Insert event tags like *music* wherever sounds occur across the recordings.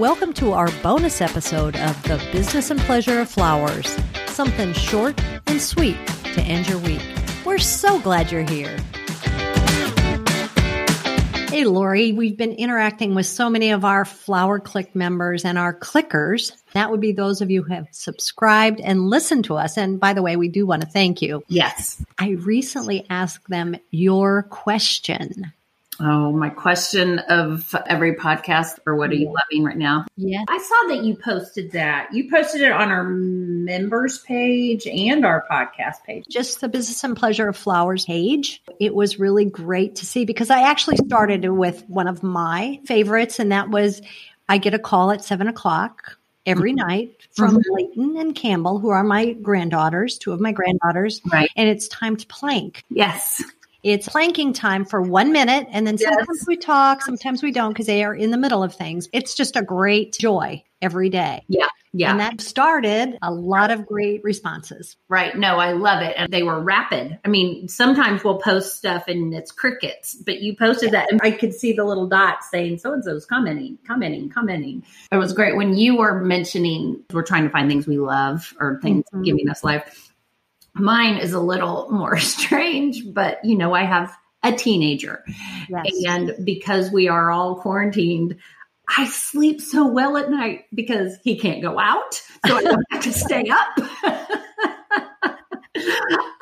Welcome to our bonus episode of The Business and Pleasure of Flowers. Something short and sweet to end your week. We're so glad you're here. Hey, Lori, we've been interacting with so many of our Flower Clique members and our Cliquers. That would be those of you who have subscribed and listened to us. And by the way, we do want to thank you. Yes. I recently asked them your question. Oh, my question of every podcast, or what are you loving right now? Yeah. I saw that you posted that. You posted it on our members page and our podcast page. Just the Business and Pleasure of Flowers page. It was really great to see because I actually started with one of my favorites, and that was I get a call at seven o'clock every Mm-hmm. night from Layton and Campbell, who are my granddaughters, two of my granddaughters. Right. And it's time to plank. Yes. It's planking time for one minute, and then Yes. sometimes we talk, sometimes we don't because they are in the middle of things. It's just a great joy every day. Yeah. Yeah. And that started a lot of great responses. right. No, I love it. And they were rapid. I mean, sometimes we'll post stuff and it's crickets, but you posted that and I could see the little dots saying so and so's commenting, commenting, commenting. It was great when you were mentioning we're trying to find things we love or things Mhm. giving us life. Mine is a little *laughs* more strange, but you know, I have a teenager. Yes. And because we are all quarantined, I sleep so well at night because he can't go out. So I don't have to stay *laughs* up. *laughs*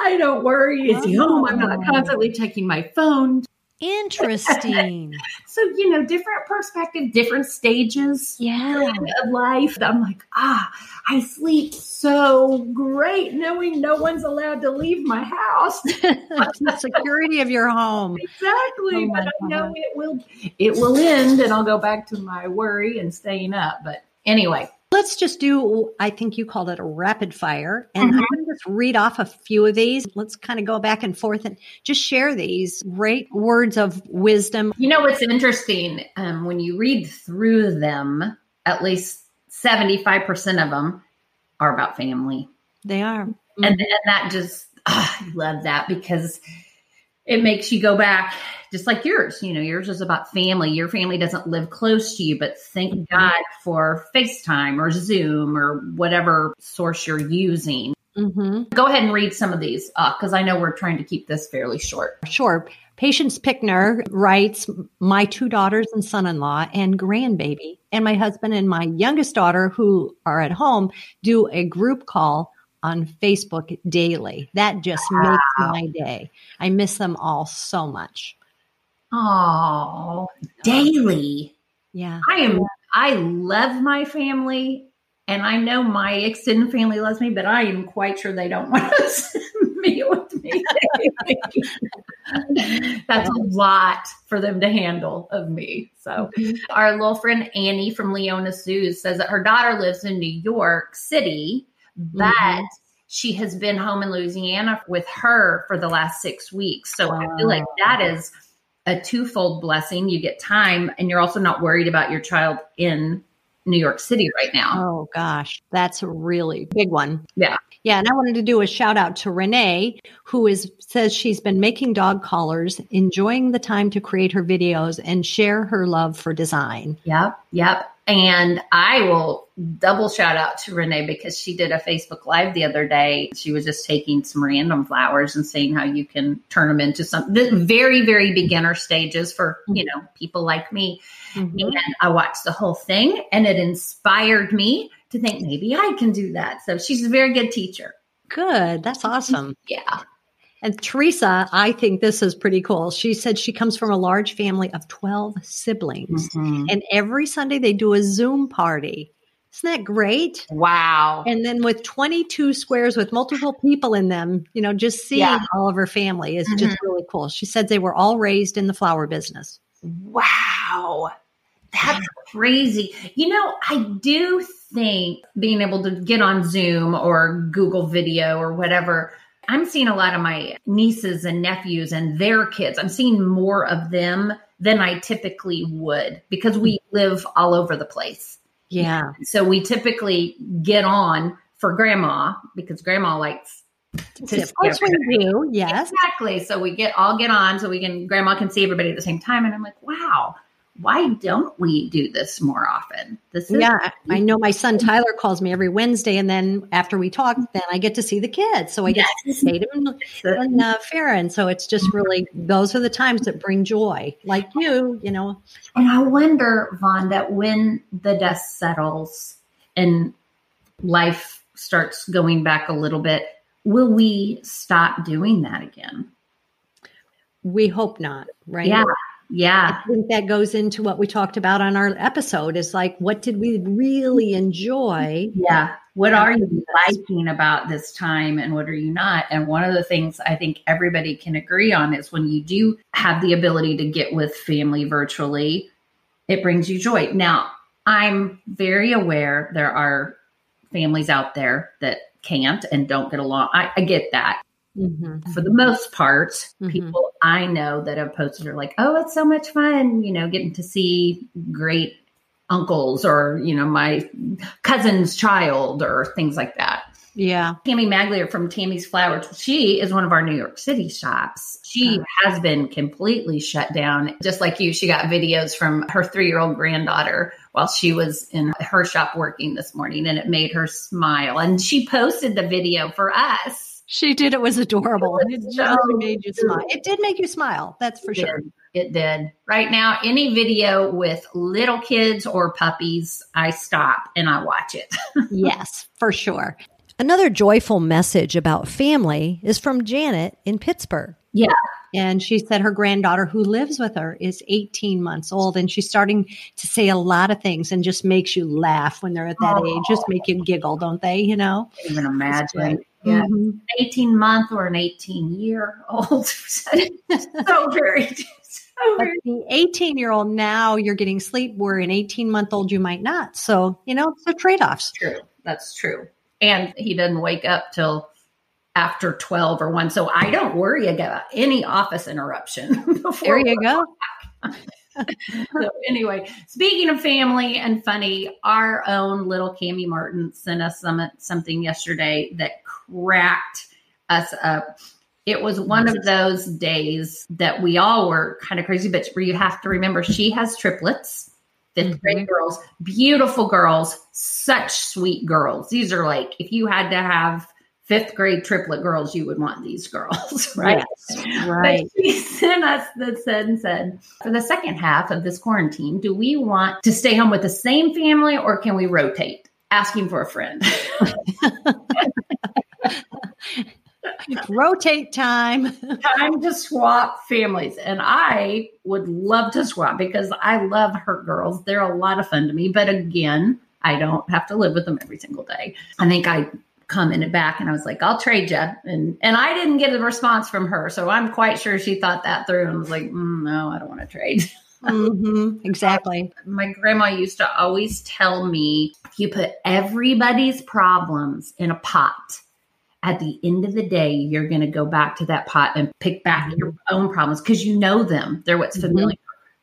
I don't worry. Is he home? I'm not constantly checking my phone. Interesting. *laughs* So, you know, different perspective, different stages yeah. of life. I'm like, ah, I sleep so great knowing no one's allowed to leave my house. *laughs* the security of your home. Exactly. Oh but I know it will it will end and I'll go back to my worry and staying up. But anyway, Let's just do, I think you called it a rapid fire. And Mhm. I'm just read off a few of these. Let's kind of go back and forth and just share these great words of wisdom. you know what's interesting? Um, when you read through them, at least 75% of them are about family. They are. And, and that just, ah, I love that because it makes you go back just like yours. You know, yours is about family. Your family doesn't live close to you, but thank God for FaceTime or Zoom or whatever source you're using. Hmm Go ahead and read some of these uh, because I know we're trying to keep this fairly short. Sure. Patience Pickner writes, My two daughters and son in law and grandbaby, and my husband and my youngest daughter, who are at home, do a group call on Facebook daily. That just makes my day. I miss them all so much. Oh, daily. Yeah. I am. I love my family, and I know my extended family loves me, but I am quite sure they don't want *laughs* to meet with me. *laughs* That's a lot for them to handle of me. So, our little friend Annie from Leona Sioux says that her daughter lives in New York City, but Mhm. she has been home in Louisiana with her for the last six weeks. So, I feel like that is a twofold blessing. You get time, and you're also not worried about your child in New York City right now. Oh gosh, that's a really big one. Yeah. Yeah, and I wanted to do a shout out to Renee, who is says she's been making dog collars, enjoying the time to create her videos and share her love for design. Yep, yep. And I will double shout out to Renee because she did a Facebook Live the other day. She was just taking some random flowers and seeing how you can turn them into some the very, very beginner stages for, you know, people like me. Mhm. And I watched the whole thing and it inspired me to think maybe I can do that. So she's a very good teacher. Good, that's awesome. Yeah. And Teresa, I think this is pretty cool. She said she comes from a large family of 12 siblings, Mhm. and every Sunday they do a Zoom party. Isn't that great? Wow. And then with 22 squares with multiple people in them, you know, just seeing Yeah. all of her family is just really cool. She said they were all raised in the flower business. Wow. That's crazy. You know, I do think being able to get on Zoom or Google Video or whatever, I'm seeing a lot of my nieces and nephews and their kids. I'm seeing more of them than I typically would because we live all over the place. Yeah. So we typically get on for grandma because grandma likes to of course see we do. Yes. Exactly. So we get all get on so we can grandma can see everybody at the same time. And I'm like, wow, why don't we do this more often? This is yeah, I know my son Tyler calls me every Wednesday, and then after we talk, then I get to see the kids. So I get yes. to see them *laughs* and uh, Farron. So it's just really those are the times that bring joy, like you, you know. And I wonder, Vaughn, that when the dust settles and life starts going back a little bit, will we stop doing that again? We hope not, right? Yeah. Yeah. I think that goes into what we talked about on our episode is like, what did we really enjoy? Yeah. What are you liking about this time and what are you not? And one of the things I think everybody can agree on is when you do have the ability to get with family virtually, it brings you joy. Now, I'm very aware there are families out there that can't and don't get along. I, I get that. Mm-hmm. For the most part, mm-hmm. people I know that have posted are like, oh, it's so much fun, you know, getting to see great uncles or, you know, my cousin's child or things like that. Yeah. Tammy Maglier from Tammy's Flowers, she is one of our New York City shops. She has been completely shut down. Just like you, she got videos from her three year old granddaughter while she was in her shop working this morning and it made her smile. And she posted the video for us she did. It was adorable. It, just so made you smile. It did make you smile. That's for it sure. Did. It did. Right now, any video with little kids or puppies, I stop and I watch it. *laughs* yes, for sure. Another joyful message about family is from Janet in Pittsburgh. Yeah. And she said her granddaughter who lives with her is 18 months old and she's starting to say a lot of things and just makes you laugh when they're at that oh. age, just make you giggle, don't they? You know? I even imagine. Yeah. Mm-hmm. 18 month or an 18 year old. *laughs* so very, so very. the 18 year old now you're getting sleep where an 18 month old you might not. So, you know, so trade offs. True. That's true. And he doesn't wake up till after 12 or 1. So I don't worry about any office interruption. *laughs* there you go. *laughs* so anyway, speaking of family and funny, our own little Cami Martin sent us some something yesterday that cracked us up. It was one of those days that we all were kind of crazy, but where you have to remember she has triplets, 5th mm-hmm. girls, beautiful girls, such sweet girls. These are like, if you had to have fifth grade triplet girls, you would want these girls, *laughs* right? Yes, right. But she *laughs* sent us that said and said, for the second half of this quarantine, do we want to stay home with the same family or can we rotate? Asking for a friend. *laughs* rotate time. time to swap families. And I would love to swap because I love her girls. They're a lot of fun to me. But again, I don't have to live with them every single day. I think I commented back and I was like, I'll trade you. And and I didn't get a response from her. So I'm quite sure she thought that through and was like, mm, no, I don't want to trade. *laughs* mm-hmm, exactly. My grandma used to always tell me if you put everybody's problems in a pot, at the end of the day, you're going to go back to that pot and pick back mm-hmm. your own problems because you know them. They're what's mm-hmm. familiar.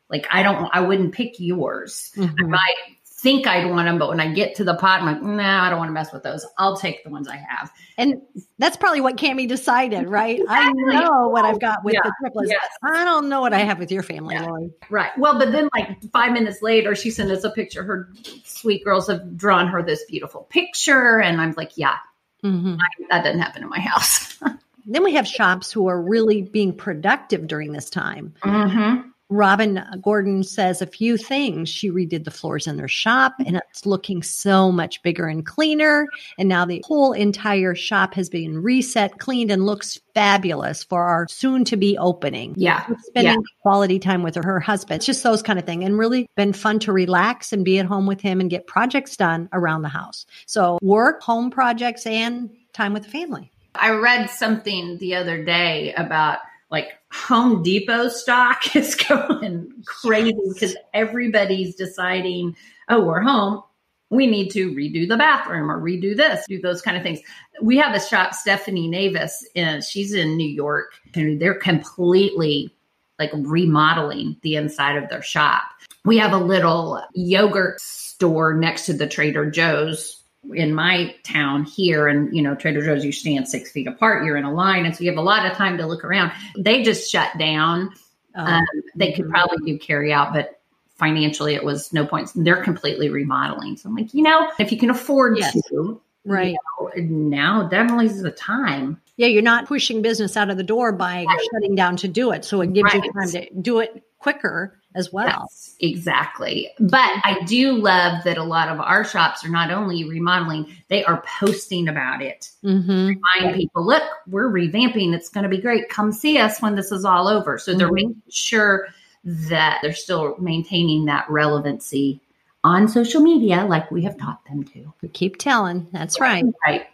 Like I don't, I wouldn't pick yours. Mm-hmm. I might think I'd want them, but when I get to the pot, I'm like, no, nah, I don't want to mess with those. I'll take the ones I have. And that's probably what Cami decided, *laughs* right? Exactly. I know what I've got with yeah. the triplets. Yes. I don't know what I have with your family, yeah. Lori. Right. Well, but then like five minutes later, she sent us a picture. Her sweet girls have drawn her this beautiful picture. And I'm like, yeah, mm-hmm. I, that doesn't happen in my house. *laughs* then we have shops who are really being productive during this time. Mm-hmm. Robin Gordon says a few things. She redid the floors in their shop and it's looking so much bigger and cleaner. And now the whole entire shop has been reset, cleaned, and looks fabulous for our soon to be opening. Yeah. Spending yeah. quality time with her, her husband. It's just those kind of thing. And really been fun to relax and be at home with him and get projects done around the house. So work, home projects, and time with the family. I read something the other day about like Home Depot stock *laughs* is going crazy because everybody's deciding, oh, we're home. We need to redo the bathroom or redo this, do those kind of things. We have a shop, Stephanie Navis, and she's in New York, and they're completely like remodeling the inside of their shop. We have a little yogurt store next to the Trader Joe's in my town here and you know trader joe's you stand six feet apart you're in a line and so you have a lot of time to look around they just shut down oh. um, they could probably do carry out but financially it was no points. They're completely remodeling. So I'm like, you know, if you can afford Yes. to, Right. you know, now definitely is the time. Yeah, you're not pushing business out of the door by shutting down to do it. So it gives you time to do it quicker as well. Yes, exactly. But I do love that a lot of our shops are not only remodeling, they are posting about it. Mm-hmm. Remind people, look, we're revamping. It's going to be great. Come see us when this is all over. So they're Mhm. making sure that they're still maintaining that relevancy on social media like we have taught them to. We keep telling. That's right. Right.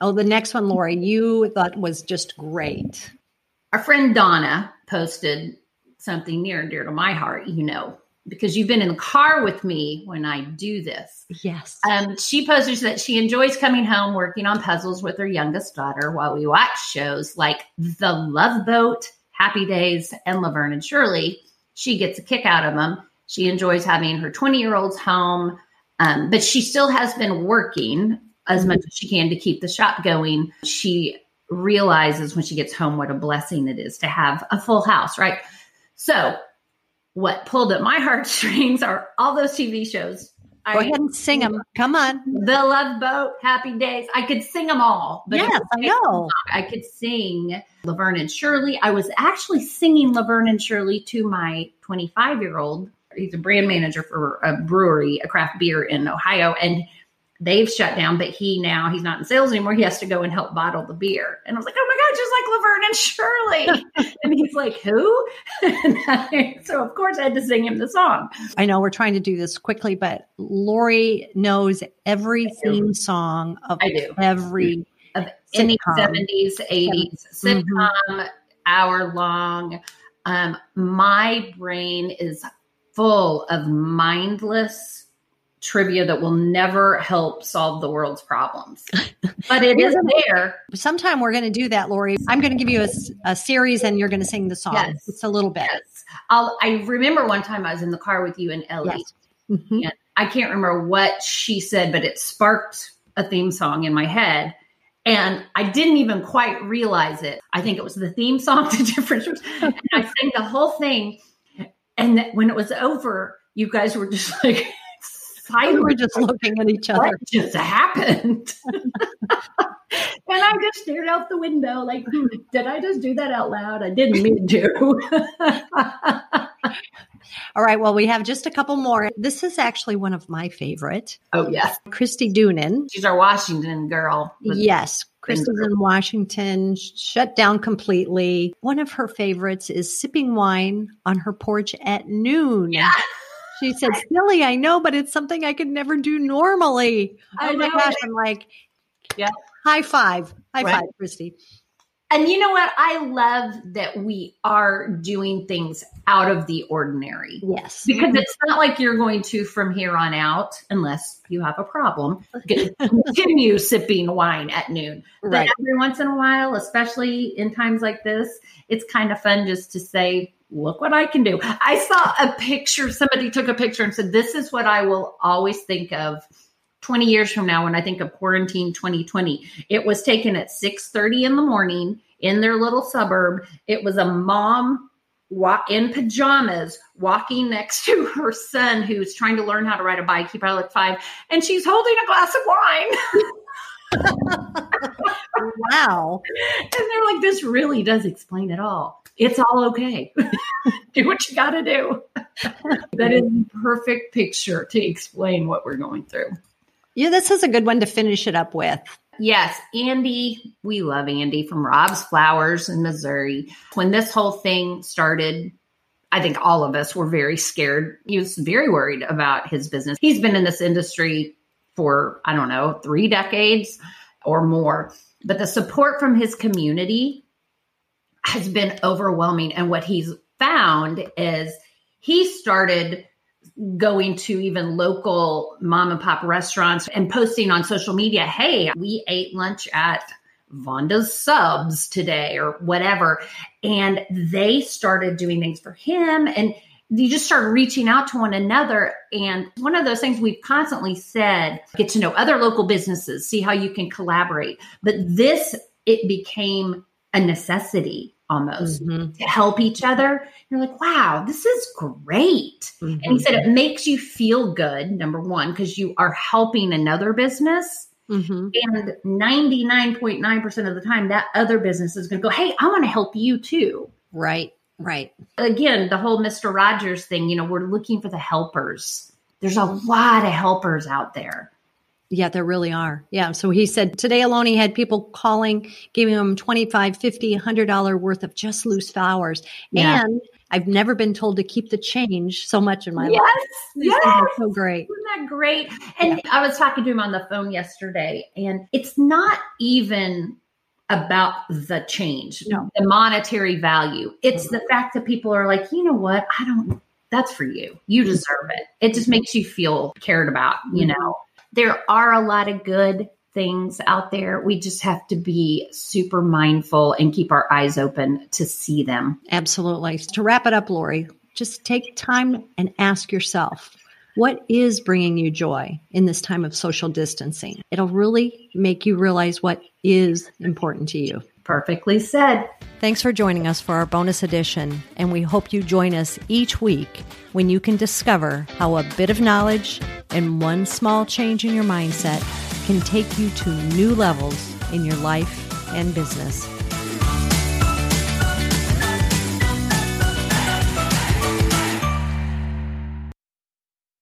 Oh, the next one, Lori, you thought was just great. Our friend Donna posted something near and dear to my heart, you know, because you've been in the car with me when I do this. Yes. Um, she posted that she enjoys coming home working on puzzles with her youngest daughter while we watch shows like The Love Boat, Happy Days, and Laverne and Shirley. She gets a kick out of them. She enjoys having her 20 year olds home, um, but she still has been working as much as she can to keep the shop going. She realizes when she gets home what a blessing it is to have a full house, right? So, what pulled at my heartstrings are all those TV shows. Go ahead and sing them. Come on. The Love Boat, Happy Days. I could sing them all. But yes, I know. I could sing Laverne and Shirley. I was actually singing Laverne and Shirley to my 25 year old. He's a brand manager for a brewery, a craft beer in Ohio, and they've shut down. But he now he's not in sales anymore. He has to go and help bottle the beer. And I was like, oh my god, just like Laverne and Shirley. *laughs* and he's like, who? And *laughs* I- so of course I had to sing him the song. I know we're trying to do this quickly, but Lori knows every theme song of every. of any Sitcom. 70s, 80s sitcom, hour long. Um, my brain is full of mindless trivia that will never help solve the world's problems. But it *laughs* is there. Sometime we're going to do that, Lori. I'm going to give you a series and you're going to sing the song. Yes. It's a little bit. Yes. I'll, I remember one time I was in the car with you and Ellie. Yes. Mhm. And I can't remember what she said, but it sparked a theme song in my head. And I didn't even quite realize it. I think it was the theme song to *laughs* different shows. And I sang the whole thing. And when it was over, you guys were just *laughs* like silent. were just looking at each other. What just happened? *laughs* and I just stared out the window like, hmm, did I just do that out loud? I didn't mean to. *laughs* All right. Well, we have just a couple more. This is actually one of my favorite. oh, yes. Christy Doonan. She's our Washington girl. Yes. Christy's in Washington, shut down completely. One of her favorites is sipping wine on her porch at noon. Yeah. She said, Silly, I know, but it's something I could never do normally. I oh my know. gosh. I'm like, Yeah. high five. High Right. five, Christy. And you know what? I love that we are doing things out of the ordinary Yes. because it's not like you're going to, from here on out, unless you have a problem, *laughs* continue sipping wine at noon. But every once in a while, especially in times like this, it's kind of fun just to say, look what I can do. I saw a picture, somebody took a picture and said, this is what I will always think of 20 years from now when I think of quarantine 2020. It was taken at 6:30 in the morning in their little suburb. It was a mom wa- in pajamas walking next to her son who's trying to learn how to ride a bike. He probably like five, and she's holding a glass of wine. *laughs* Wow. And they're like, this really does explain it all. It's all okay. *laughs* do what you got to do. that is the perfect picture to explain what we're going through. Yeah, this is a good one to finish it up with. Yes, Andy, we love Andy from Rob's Flowers in Missouri. When this whole thing started, I think all of us were very scared. He was very worried about his business. He's been in this industry for, I don't know, three decades or more. But the support from his community has been overwhelming. And what he's found is he started going to even local mom and pop restaurants and posting on social media, hey, we ate lunch at Vonda's Subs today or whatever. And they started doing things for him and you just start reaching out to one another. And one of those things we've constantly said, get to know other local businesses, see how you can collaborate. But this, it became a necessity almost mm-hmm. to help each other. You're like, wow, this is great. Mm-hmm. And he said it makes you feel good, number one, because you are helping another business. Mm-hmm. And 99.9% of the time, that other business is going to go, hey, I want to help you too. Right, right. Again, the whole Mr. Rogers thing, you know, we're looking for the helpers. There's a lot of helpers out there. Yeah, there really are. Yeah. So he said today alone he had people calling, giving him 25, 50, $100 worth of just loose flowers. Yeah. And I've never been told to keep the change so much in my yes, life. Yes. so great. Isn't that great? And yeah. I was talking to him on the phone yesterday, and it's not even about the change, no. the monetary value. It's mm-hmm. the fact that people are like, you know what? I don't, that's for you. You deserve it. It just makes you feel cared about, you mm-hmm. know? there are a lot of good things out there. We just have to be super mindful and keep our eyes open to see them. Absolutely. To wrap it up, Lori, just take time and ask yourself what is bringing you joy in this time of social distancing? It'll really make you realize what is important to you. Perfectly said. Thanks for joining us for our bonus edition, and we hope you join us each week when you can discover how a bit of knowledge and one small change in your mindset can take you to new levels in your life and business.